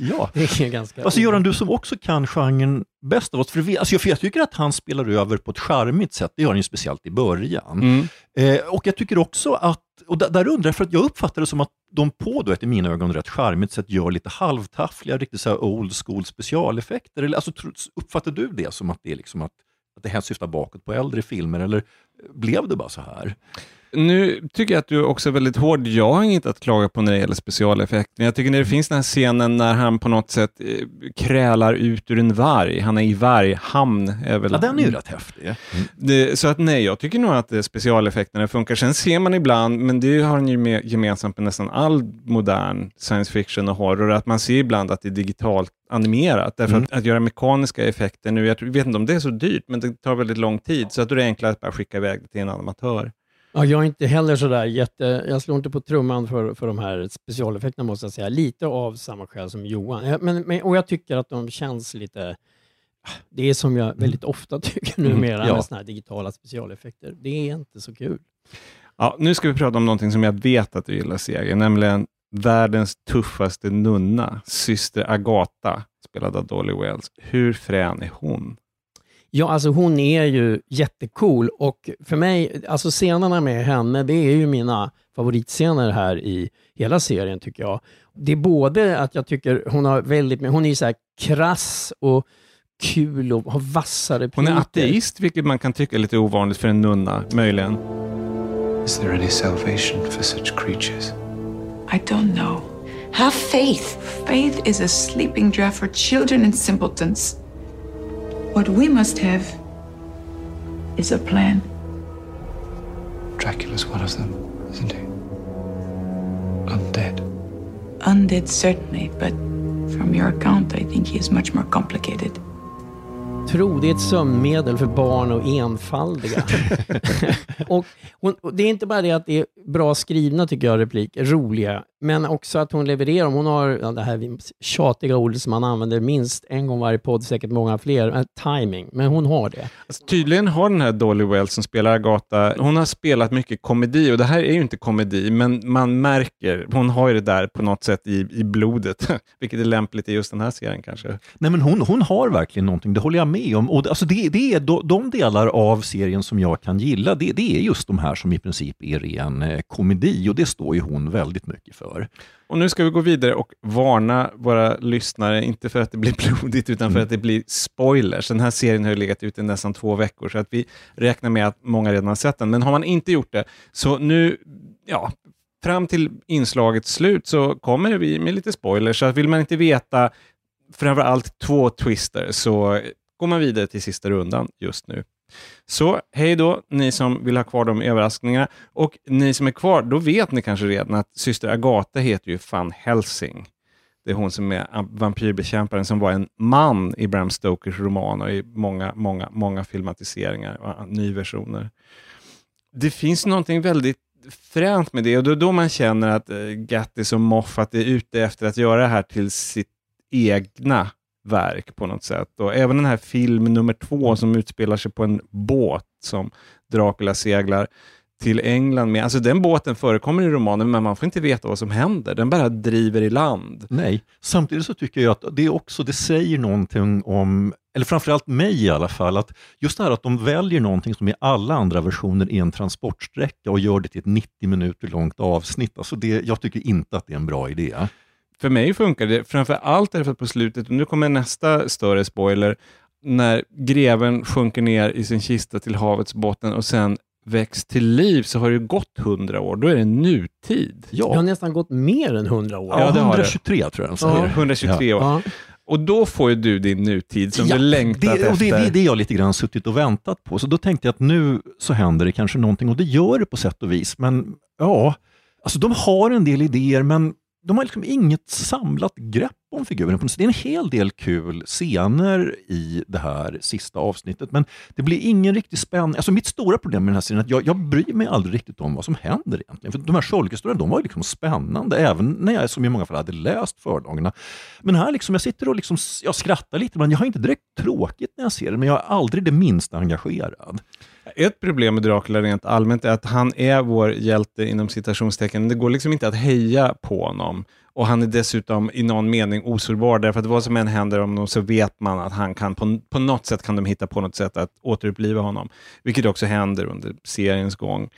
ja. Det är ganska... Alltså Göran, du som också kan genren bäst av oss, för vi, alltså jag, för jag tycker att han spelar över på ett charmigt sätt, det gör han ju speciellt i början. Mm. Eh, och jag tycker också att, och där, där undrar jag, för att jag uppfattar det som att de på då ett i mina ögon rätt charmigt sätt gör lite halvtaffliga, riktigt så här old school specialeffekter. Eller, alltså, uppfattar du det som att det är liksom att, att det här syftar bakåt på äldre filmer, eller blev det bara så här? Nu tycker jag att du är också väldigt hård. Jag har inget att klaga på när det gäller specialeffekt, men jag tycker när det finns den här scenen när han på något sätt eh, krälar ut ur en varg. Han är i varghamn. Är väl... Ja, den är ju rätt häftig. Det, så att nej, jag tycker nog att eh, specialeffekterna funkar. Sen ser man ibland, men det har han ju med, gemensamt med nästan all modern science fiction och horror, att man ser ibland att det är digitalt animerat. Därför Mm. att, att göra mekaniska effekter nu, jag vet inte om det är så dyrt, men det tar väldigt lång tid, så att då är det enklare att bara skicka iväg det till en amatör. Ja, jag är inte heller sådär jätte... Jag slår inte på trumman för, för de här specialeffekterna måste jag säga. Lite av samma skäl som Johan. Ja, Men, men, och jag tycker att de känns lite... Det är som jag väldigt ofta tycker numera Mm, ja. med såna här digitala specialeffekter. Det är inte så kul. Ja, nu ska vi prata om någonting som jag vet att du gillar, Seger, nämligen världens tuffaste nunna, syster Agatha, spelad av Dolly Wells. Hur frän är hon? Ja, alltså hon är ju jättecool och för mig, alltså scenerna med henne, det är ju mina favoritscener här i hela serien tycker jag. Det är både att jag tycker hon har väldigt, hon är ju så här krass och kul och har vassa repliker. Hon är ateist, vilket man kan tycka är lite ovanligt för en nunna, möjligen. Is there any salvation for such creatures? I don't know. Have faith. Faith is a sleeping draught for children and simpletons. What we must have is a plan. Dracula's one of them, isn't he? Undead. Undead, certainly, but from your account, I think he is much more complicated. Tro, det är ett sömnmedel för barn och enfaldiga. och, och det är inte bara det att det är bra skrivna, tycker jag, repliker, roliga, men också att hon levererar. Hon har ja, det här tjatiga ordet som man använder minst en gång varje podd, säkert många fler, äh, timing. Men hon har det. Alltså, tydligen har den här Dolly Wells som spelar Agatha, hon har spelat mycket komedi och det här är ju inte komedi, men man märker, hon har ju det där på något sätt i, i blodet, vilket är lämpligt i just den här serien kanske. Nej, men hon, hon har verkligen någonting, det håller jag med om. Och det, alltså det, det är de, de delar av serien som jag kan gilla, det, det är just de här som i princip är ren eh, komedi och det står ju hon väldigt mycket för. Och nu ska vi gå vidare och varna våra lyssnare, inte för att det blir blodigt, utan för att det blir spoilers. Den här serien har ju legat ute i nästan två veckor, så att vi räknar med att många redan har sett den. Men har man inte gjort det, så nu, ja, fram till inslagets slut så kommer vi med lite spoilers. Så att vill man inte veta framför allt två twister, så går man vidare till sista rundan just nu. Så hej då, ni som vill ha kvar de överraskningarna. Och ni som är kvar, då vet ni kanske redan att syster Agatha heter ju Van Helsing. Det är hon som är vampyrbekämparen som var en man i Bram Stokers roman och i många, många, många filmatiseringar och nyversioner. Det finns någonting väldigt fränt med det och det är då man känner att eh, Gattis och Moffat är ute efter att göra det här till sitt egna verk på något sätt. Och även den här film nummer två som utspelar sig på en båt som Dracula seglar till England med. Alltså den båten förekommer i romanen, men man får inte veta vad som händer. Den bara driver i land. Nej, samtidigt så tycker jag att det också, det säger någonting om, eller framförallt mig i alla fall, att just det här att de väljer någonting som i alla andra versioner är en transportsträcka och gör det till ett 90 minuter långt avsnitt. Alltså det, jag tycker inte att det är en bra idé. För mig funkar det, framför allt därför att på slutet, och nu kommer nästa större spoiler, när greven sjunker ner i sin kista till havets botten och sen väcks till liv så har det ju gått hundra år. Då är det nutid. Det har nästan gått mer än 100 år. Ja, det har det. 123 tror jag de. Ja, 123 år. Ja. Och då får ju du din nutid som Ja, du längtat det, efter. och det, det är det jag lite grann suttit och väntat på. Så då tänkte jag att nu så händer det kanske någonting och det gör det på sätt och vis. Men ja, alltså de har en del idéer men de har liksom inget samlat grepp om figuren. Det är en hel del kul scener i det här sista avsnittet men det blir ingen riktig spänning. Alltså mitt stora problem med den här serien är att jag, jag bryr mig aldrig riktigt om vad som händer egentligen. För de här Scholke-historierna, de var ju liksom spännande även när jag som i många fall hade läst förlagorna. Men här liksom, jag sitter och liksom, jag skrattar lite, men jag har inte direkt tråkigt när jag ser det, men jag är aldrig det minsta engagerad. Ett problem med Dracula rent allmänt är att han är vår hjälte inom citationstecken. Det går liksom inte att heja på honom. Och han är dessutom i någon mening osårbar, därför att vad som än händer om honom så vet man att han kan, på, på något sätt kan de hitta på något sätt att återuppliva honom. Vilket också händer under seriens gång.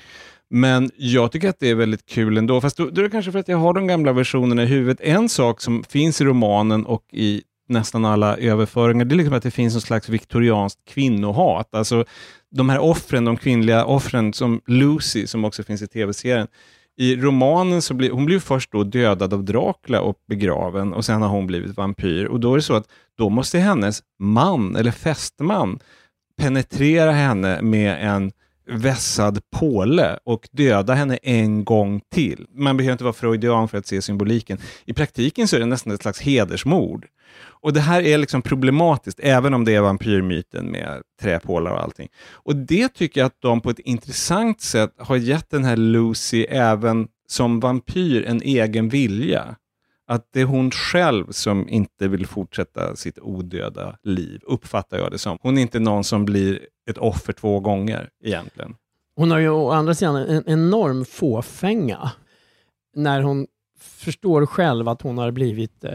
Men jag tycker att det är väldigt kul ändå, fast då, då är det kanske för att jag har de gamla versionerna i huvudet. En sak som finns i romanen och i nästan alla överföringar, det är liksom att det finns en slags viktorianskt kvinnohat. Alltså de här offren, de kvinnliga offren som Lucy, som också finns i tv-serien. I romanen så blir hon blir först då dödad av Dracula och begraven och sen har hon blivit vampyr. Och då är det så att då måste hennes man eller fästman penetrera henne med en vässad påle och döda henne en gång till. Man behöver inte vara freudian för att se symboliken. I praktiken så är det nästan ett slags hedersmord. Och det här är liksom problematiskt, även om det är vampyrmyten med träpålar och allting. Och det tycker jag att de på ett intressant sätt har gett den här Lucy även som vampyr en egen vilja. Att det är hon själv som inte vill fortsätta sitt odöda liv, uppfattar jag det som. Hon är inte någon som blir ett offer två gånger egentligen. Hon har ju å andra sidan en enorm fåfänga när hon förstår själv att hon har blivit eh,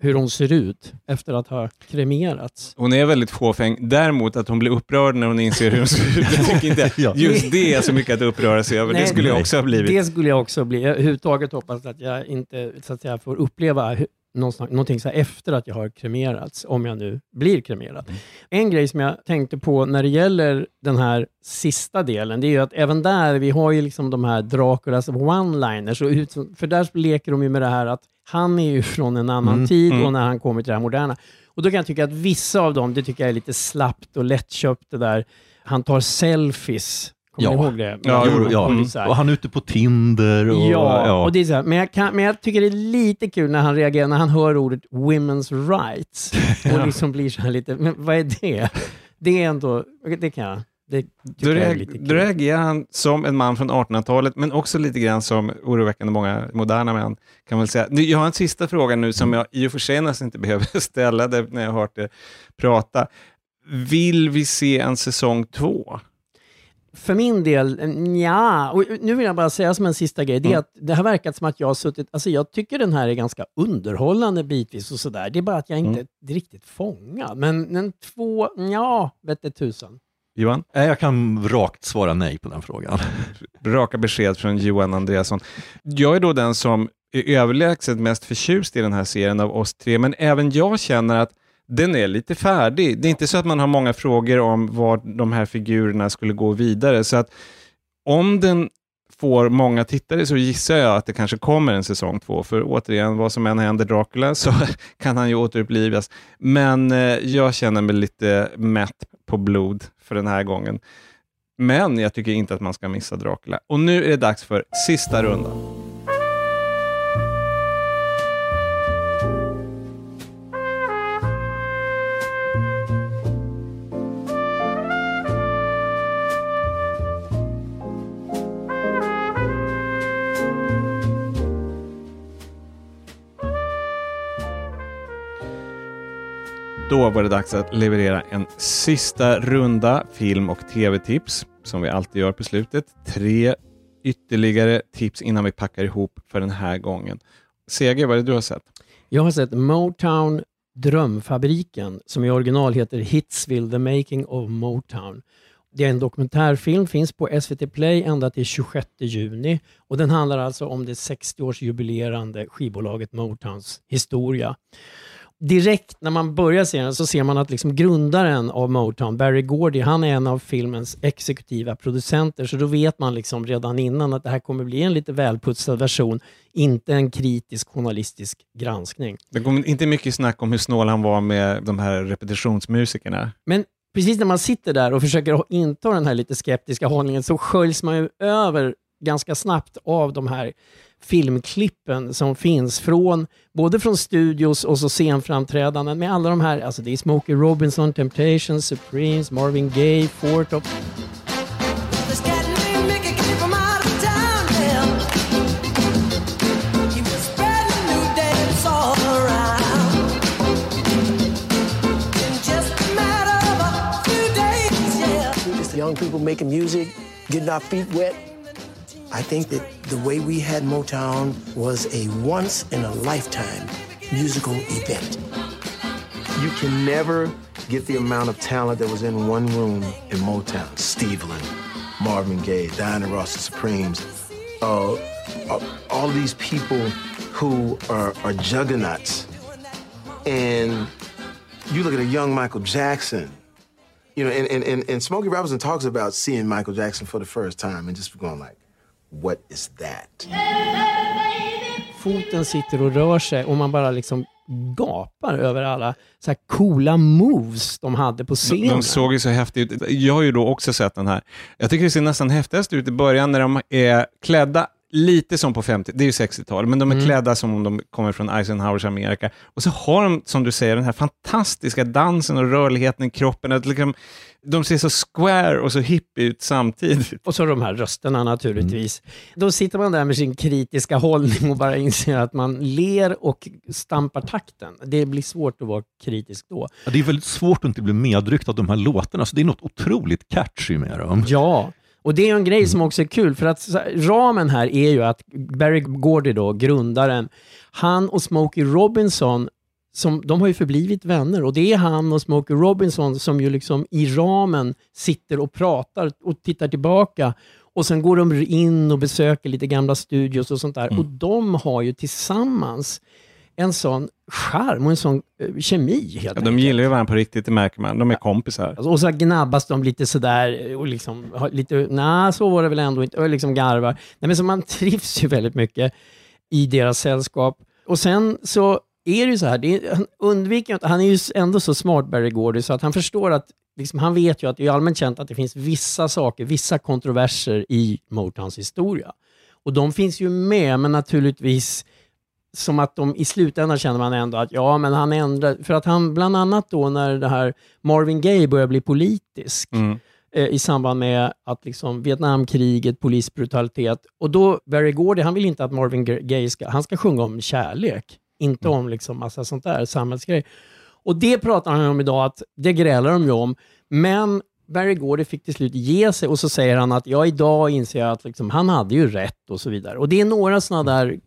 hur hon ser ut efter att ha kremerats. Hon är väldigt fåfäng. Däremot att hon blir upprörd när hon inser hur hon ser ut. Jag tycker inte Ja. just det är så mycket att uppröra sig över. det Nej, skulle jag också ha blivit. Det skulle jag också bli. Jag överhuvudtaget hoppas att jag inte så att säga, får uppleva någonting så efter att jag har kremerats, om jag nu blir kremerad. En grej som jag tänkte på när det gäller den här sista delen, det är ju att även där, vi har ju liksom de här Draculas one-liners, för där leker de ju med det här att han är ju från en annan Mm, tid mm. och när han kommer till det här moderna. Och då kan jag tycka att vissa av dem, det tycker jag är lite slappt och lättköpt det där. Han tar selfies. Kommer Ja. ni ihåg det? Ja, Jo, ja. Här. Och han är ute på Tinder. Och, Ja, och det är så här, men, jag kan, men jag tycker det är lite kul när han reagerar, när han hör ordet women's rights och liksom blir så här lite, men vad är det? Det är ändå, det kan jag, det Då, reag- då reagerar han som en man från 1800-talet, men också lite grann som oroväckande många moderna män. kan man väl säga. Nu, Jag har en sista fråga nu som jag i och för sig nästan inte behöver ställa det, när jag har hört det prata. Vill vi se en säsong två? För min del, ja. Och nu vill jag bara säga som en sista grej, det är Mm. att det har verkat som att jag har suttit, alltså jag tycker den här är ganska underhållande bitvis och sådär. Det är bara att jag inte Mm. är riktigt fångad. Men, men två, ja, vette tusan. Johan? Jag kan rakt svara nej på den frågan. Raka besked från Johan Andreasson. Jag är då den som är överlägset mest förtjust i den här serien av oss tre, men även jag känner att den är lite färdig. Det är inte så att man har många frågor om var de här figurerna skulle gå vidare, så att om den får många tittare så gissar jag att det kanske kommer en säsong två, för återigen, vad som än händer Dracula så kan han ju återupplivas. Men eh, jag känner mig lite mätt på blod för den här gången. Men jag tycker inte att man ska missa Dracula. Och nu är det dags för sista rundan. Då var det dags att leverera en sista runda film och tv-tips, som vi alltid gör på slutet. Tre ytterligare tips innan vi packar ihop för den här gången. CG, vad är det du har sett? Jag har sett Motown Drömfabriken, som i original heter Hitsville, The Making of Motown. Det är en dokumentärfilm, finns på SVT Play ända till 26 juni och den handlar alltså om det 60-årsjubilerande skivbolaget Motowns historia direkt när man börjar serien så ser man att liksom grundaren av Motown, Barry Gordy, han är en av filmens exekutiva producenter. Så då vet man liksom redan innan att det här kommer bli en lite välputsad version, inte en kritisk journalistisk granskning. Det kom inte mycket snack om hur snål han var med de här repetitionsmusikerna. Men precis när man sitter där och försöker inta den här lite skeptiska hållningen så sköljs man ju över ganska snabbt av de här filmklippen som finns från både från studios och så scenframträdanden med alla de här, alltså det är Smokey Robinson, Temptations, Supremes, Marvin Gaye, Four Top. Just young people making music, getting our feet wet. I think that the way we had Motown was a once in a lifetime musical event. You can never get the amount of talent that was in one room in Motown. Steveland, Marvin Gaye, Diana Ross, the Supremes, uh, uh, all these people who are, are juggernauts. And you look at a young Michael Jackson, you know, and, and, and, and Smokey Robinson talks about seeing Michael Jackson for the first time and just going like, what is that? Foten sitter och rör sig och man bara liksom gapar över alla så här coola moves de hade på De, scenen. de såg ju så häftigt ut. Jag har ju då också sett den här. Jag tycker det ser nästan häftigast ut i början när de är klädda lite som på 50, det är ju 60-tal, men de är Mm. klädda som om de kommer från Eisenhowers Amerika. Och så har de, som du säger, den här fantastiska dansen och rörligheten i kroppen. Att liksom, de ser så square och så hipp ut samtidigt. Och så de här rösterna naturligtvis. Då sitter man där med sin kritiska hållning och bara inser att man ler och stampar takten. Det blir svårt att vara kritisk då. Ja, det är väldigt svårt att inte bli medryckt av de här låtarna, så det är något otroligt catchy med dem. Ja, och det är ju en grej som också är kul, för att ramen här är ju att Barry Gordy, då, grundaren, han och Smokey Robinson, som, de har ju förblivit vänner och det är han och Smokey Robinson som ju liksom i ramen sitter och pratar och tittar tillbaka och sen går de in och besöker lite gamla studios och sånt där. Och de har ju tillsammans en sån charm och en sån eh, kemi helt Ja, de gillar ju varandra på riktigt, det märker man. De är kompisar. Alltså, och så gnabbas de lite sådär och liksom, lite, nej så var det väl ändå inte, och liksom garvar. Nej, men så man trivs ju väldigt mycket i deras sällskap. Och sen så är det ju så här, det är, han undviker han är ju ändå så smart Barry Gordy så att han förstår att, liksom, han vet ju att det är allmänt känt att det finns vissa saker, vissa kontroverser i Motowns historia. Och de finns ju med, men naturligtvis som att de i slutändan känner man ändå att ja, men han ändrar, för att han bland annat då när det här Marvin Gaye börjar bli politisk Mm. eh, i samband med att liksom Vietnamkriget, polisbrutalitet och då Barry Gordy, han vill inte att Marvin Gaye ska, han ska sjunga om kärlek, inte om liksom massa sånt där samhällsgrej. Och det pratar han om idag, att det grälar de ju om, men Barry Gordy fick till slut ge sig och så säger han att ja, idag inser jag att liksom, han hade ju rätt och så vidare. Och det är några sådana där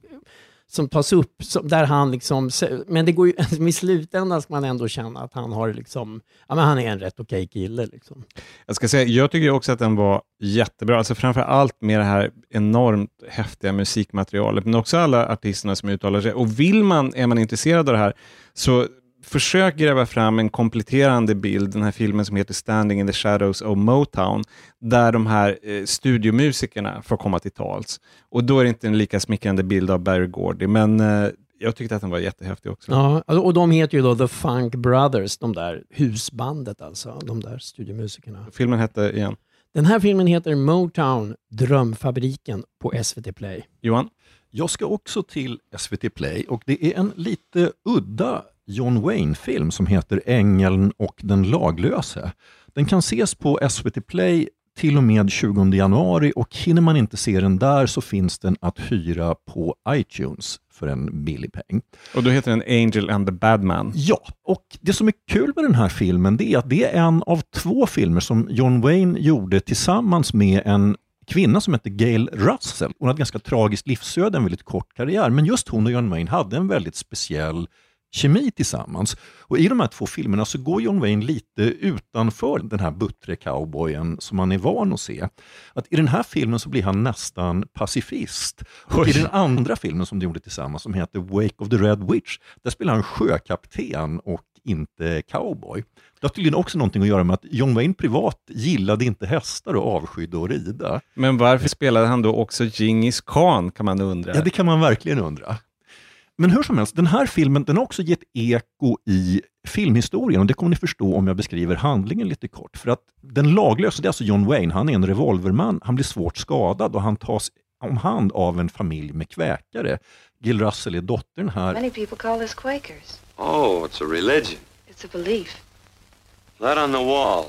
som tas upp, som, där han liksom, men det går ju, i slutändan ska man ändå känna att han har liksom, ja men han är en rätt okej kille liksom. Jag ska säga, jag tycker också att den var jättebra. Alltså framför allt med det här enormt häftiga musikmaterialet, men också alla artisterna som uttalar sig. Och vill man, är man intresserad av det här, så försök gräva fram en kompletterande bild, den här filmen som heter Standing in the Shadows of Motown, där de här eh, studiomusikerna får komma till tals. Och då är det inte en lika smickrande bild av Barry Gordy, men eh, jag tyckte att den var jättehäftig också. Ja, alltså, och de heter ju då The Funk Brothers, de där husbandet alltså, de där studiomusikerna. Filmen hette igen? Den här filmen heter Motown, Drömfabriken på SVT Play. Johan? Jag ska också till SVT Play och det är en lite udda John Wayne-film som heter Ängeln och den laglöse. Den kan ses på SVT Play till och med 20 januari och hinner man inte se den där så finns den att hyra på iTunes för en billig peng. Och då heter den Angel and the Badman. Ja, och det som är kul med den här filmen det är att det är en av två filmer som John Wayne gjorde tillsammans med en kvinna som hette Gail Russell. Hon hade ganska tragiskt livsöde, en väldigt kort karriär, men just hon och John Wayne hade en väldigt speciell kemi tillsammans. Och I de här två filmerna så går John Wayne lite utanför den här buttre cowboyen som man är van att se. Att I den här filmen så blir han nästan pacifist. Och I den andra filmen som de gjorde tillsammans, som heter Wake of the Red Witch, där spelar han sjökapten och inte cowboy. Det har tydligen också någonting att göra med att John Wayne privat gillade inte hästar och avskydde att rida. Men varför spelade han då också Genghis Khan, kan man undra? Ja, det kan man verkligen undra. Men hur som helst, den här filmen den har också gett eko i filmhistorien och det kommer ni förstå om jag beskriver handlingen lite kort. För att den laglösa, det är alltså John Wayne, han är en revolverman, han blir svårt skadad och han tas om hand av en familj med kväkare. Gil Russell är dottern här. Many people call us Quakers. Oh, it's a religion. It's a belief. That on the wall.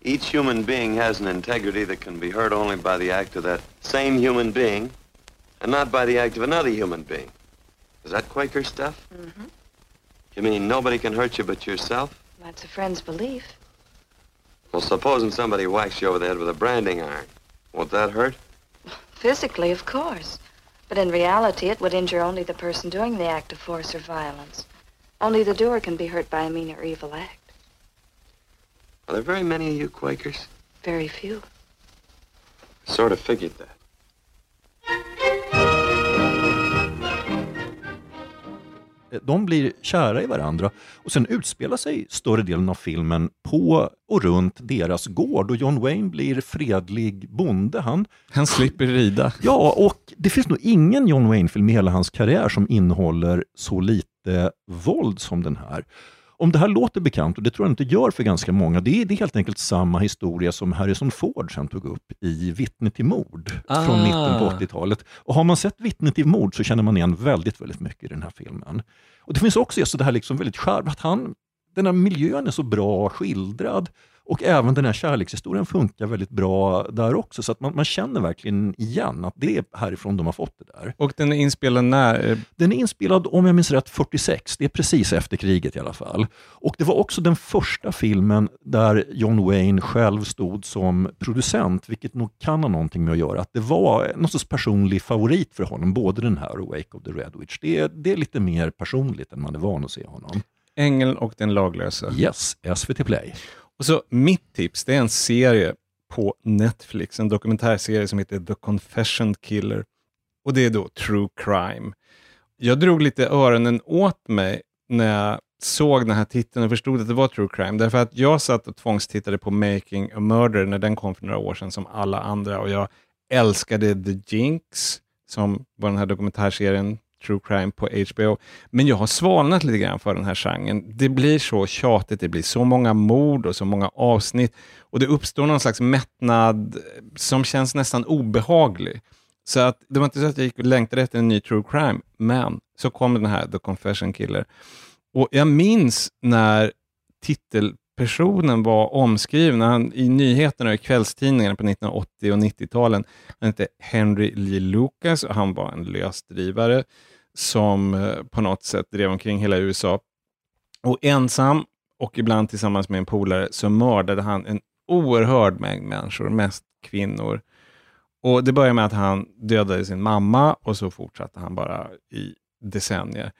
Each human being has an integrity that can be hurt only by the act of that same human being and not by the act of another human being. Is that Quaker stuff? Mm-hmm. You mean nobody can hurt you but yourself? That's a friend's belief. Well, supposing somebody whacks you over the head with a branding iron. Won't that hurt? Physically, of course. But in reality, it would injure only the person doing the act of force or violence. Only the doer can be hurt by a mean or evil act. Are there very many of you Quakers? Very few. I Sort of figured that. De blir kära i varandra och sen utspelar sig större delen av filmen på och runt deras gård och John Wayne blir fredlig bonde. Han, Han slipper rida. ja, och det finns nog ingen John Wayne-film i hela hans karriär som innehåller så lite våld som den här. Om det här låter bekant, och det tror jag inte gör för ganska många, det är, det är helt enkelt samma historia som Harrison Ford sen tog upp i Vittne till mord Ah. från mitten på 80-talet. Och har man sett Vittne till mord så känner man igen väldigt, väldigt mycket i den här filmen. Och Det finns också just det här liksom väldigt charm, att han, den här miljön är så bra skildrad och även den här kärlekshistorien funkar väldigt bra där också, så att man, man känner verkligen igen att det är härifrån de har fått det där. Och den är inspelad när? Den är inspelad, om jag minns rätt, 46. Det är precis efter kriget i alla fall. Och det var också den första filmen där John Wayne själv stod som producent, vilket nog kan ha någonting med att göra. Att det var någon sorts personlig favorit för honom, både den här och Wake of the Red Witch. Det är, det är lite mer personligt än man är van att se honom. Ängeln och den laglösa. Yes, SVT Play. Och så mitt tips, det är en serie på Netflix, en dokumentärserie som heter The Confession Killer. Och det är då true crime. Jag drog lite öronen åt mig när jag såg den här titeln och förstod att det var true crime. Därför att jag satt och tvångstittade på Making a Murder när den kom för några år sedan som alla andra och jag älskade The Jinx som var den här dokumentärserien true crime på HBO. Men jag har svalnat lite grann för den här genren. Det blir så tjatigt, det blir så många mord och så många avsnitt och det uppstår någon slags mättnad som känns nästan obehaglig. Så att det var inte så att jag gick och längtade efter en ny true crime, men så kom den här The Confession Killer. Och jag minns när titelpersonen var omskriven, när han, i nyheterna och i kvällstidningarna på 1980 och 90-talen. Han hette Henry Lee Lucas och han var en lösdrivare som eh, på något sätt drev omkring hela USA. Och ensam och ibland tillsammans med en polare så mördade han en oerhörd mängd människor, mest kvinnor. Och Det började med att han dödade sin mamma och så fortsatte han bara i decennier.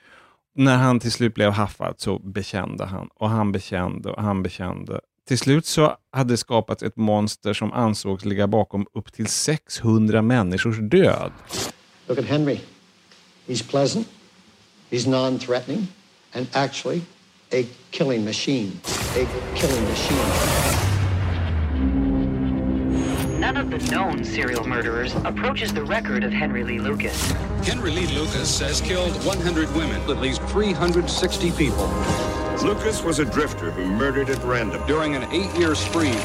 När han till slut blev haffad så bekände han och han bekände och han bekände. Till slut så hade skapats ett monster som ansågs ligga bakom upp till 600 människors död. Look at Henry. He's pleasant, he's non threatening, and actually a killing machine. A killing machine. None of the known serial murderers approaches the record of Henry Lee Lucas. Henry Lee Lucas has killed 100 women, at least 360 people. Lucas was a drifter who murdered at random. During an eight-year spree.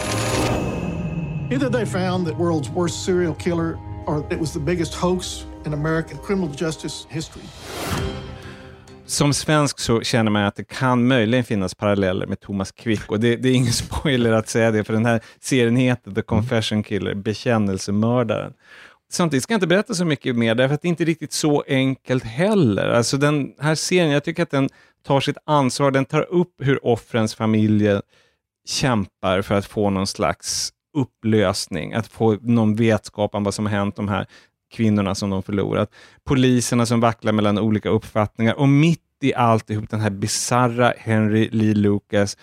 Either they found the world's worst serial killer or it was the biggest hoax in American criminal justice history. Som svensk så känner man att det kan möjligen finnas paralleller med Thomas Quick och det, det är ingen spoiler att säga det, för den här serien heter The Confession Killer, bekännelsemördaren. Samtidigt ska jag inte berätta så mycket mer, därför att det är inte riktigt så enkelt heller. Alltså den här serien, jag tycker att den tar sitt ansvar, den tar upp hur offrens familjer kämpar för att få någon slags upplösning, att få någon vetskap om vad som har hänt de här kvinnorna som de förlorat. Poliserna som vacklar mellan olika uppfattningar och mitt i alltihop, den här bizarra Henry Lee Lucas,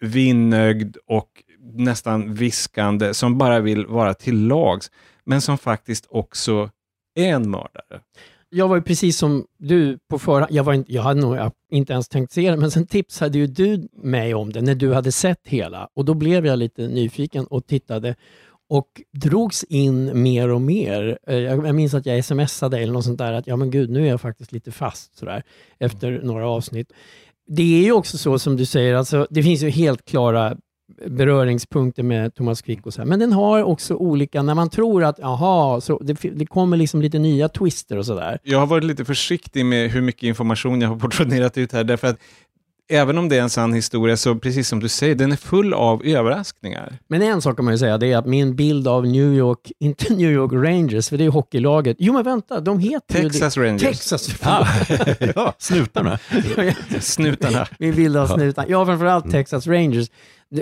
vinnögd och nästan viskande, som bara vill vara till lags, men som faktiskt också är en mördare. Jag var ju precis som du på förhand. Jag, var inte, jag hade nog inte ens tänkt se det, men sen tipsade ju du mig om det när du hade sett hela. Och då blev jag lite nyfiken och tittade och drogs in mer och mer. Eh, Jag, minns att jag smsade eller något sånt där att ja men gud, nu är jag faktiskt lite fast sådär efter några avsnitt. Det är ju också så som du säger, alltså, det finns ju helt klara beröringspunkter med Thomas Quick och så här. Men den har också olika, när man tror att jaha, så det, det kommer liksom lite nya twister och sådär. Jag har varit lite försiktig med hur mycket information jag har portionerat ut här, därför att även om det är en sann historia, så precis som du säger, den är full av överraskningar. Men en sak kan man ju säga, det är att min bild av New York, inte New York Rangers, för det är hockeylaget. Jo men vänta, de heter Texas ju. Rangers. Texas, Ah, ja, snutarna. Snutarna. Min bild av snutarna. Ja, framförallt Texas Rangers.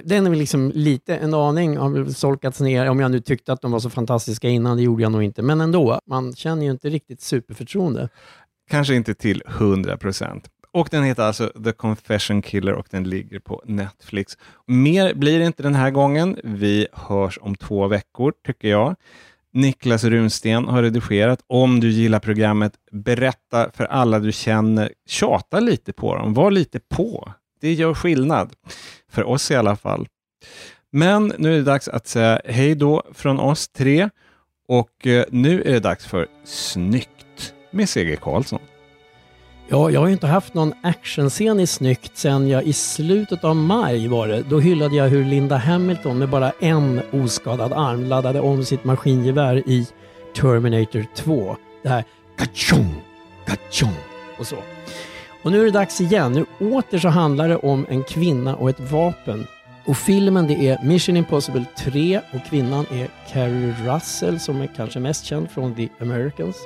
Den är väl liksom lite, en aning har väl solkats ner, om jag nu tyckte att de var så fantastiska innan, det gjorde jag nog inte. Men ändå, man känner ju inte riktigt superförtroende. Kanske inte till 100 procent. Och den heter alltså The Confession Killer och den ligger på Netflix. Mer blir det inte den här gången. Vi hörs om två veckor, tycker jag. Niklas Runsten har redigerat. Om du gillar programmet, berätta för alla du känner. Tjata lite på dem, var lite på. Det gör skillnad. För oss i alla fall. Men nu är det dags att säga hej då från oss tre. Och eh, nu är det dags för Snyggt med C.G. Karlsson. Ja, jag har ju inte haft någon actionscen i Snyggt sen jag i slutet av maj var det. Då hyllade jag hur Linda Hamilton med bara en oskadad arm laddade om sitt maskingevär i Terminator 2. Det här kachong, kachong och så. Och nu är det dags igen. Nu åter så handlar det om en kvinna och ett vapen. Och filmen det är Mission Impossible 3 och kvinnan är Carrie Russell som är kanske mest känd från The Americans.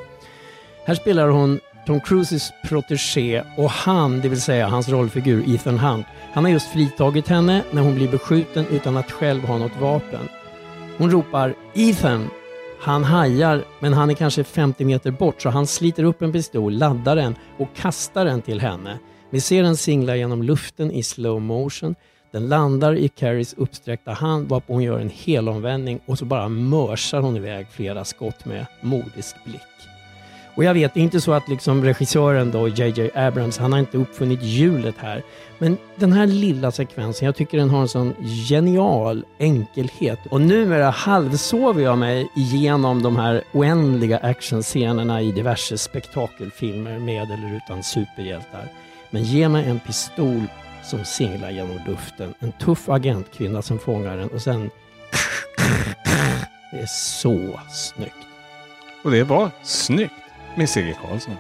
Här spelar hon Tom Cruises protegé och han, det vill säga hans rollfigur Ethan Hunt, han har just fritagit henne när hon blir beskjuten utan att själv ha något vapen. Hon ropar Ethan! Han hajar, men han är kanske 50 meter bort så han sliter upp en pistol, laddar den och kastar den till henne. Vi ser den singla genom luften i slow motion. Den landar i Carries uppsträckta hand varpå hon gör en helomvändning och så bara mörsar hon iväg flera skott med modisk blick. Och jag vet, det är inte så att liksom regissören då, JJ Abrams, han har inte uppfunnit hjulet här. Men den här lilla sekvensen, jag tycker den har en sån genial enkelhet. Och numera halvsover jag mig igenom de här oändliga actionscenerna i diverse spektakelfilmer med eller utan superhjältar. Men ge mig en pistol som singlar genom luften, en tuff agentkvinna som fångar den och sen... Det är så snyggt. Och det var Snyggt med C.G. Karlsson.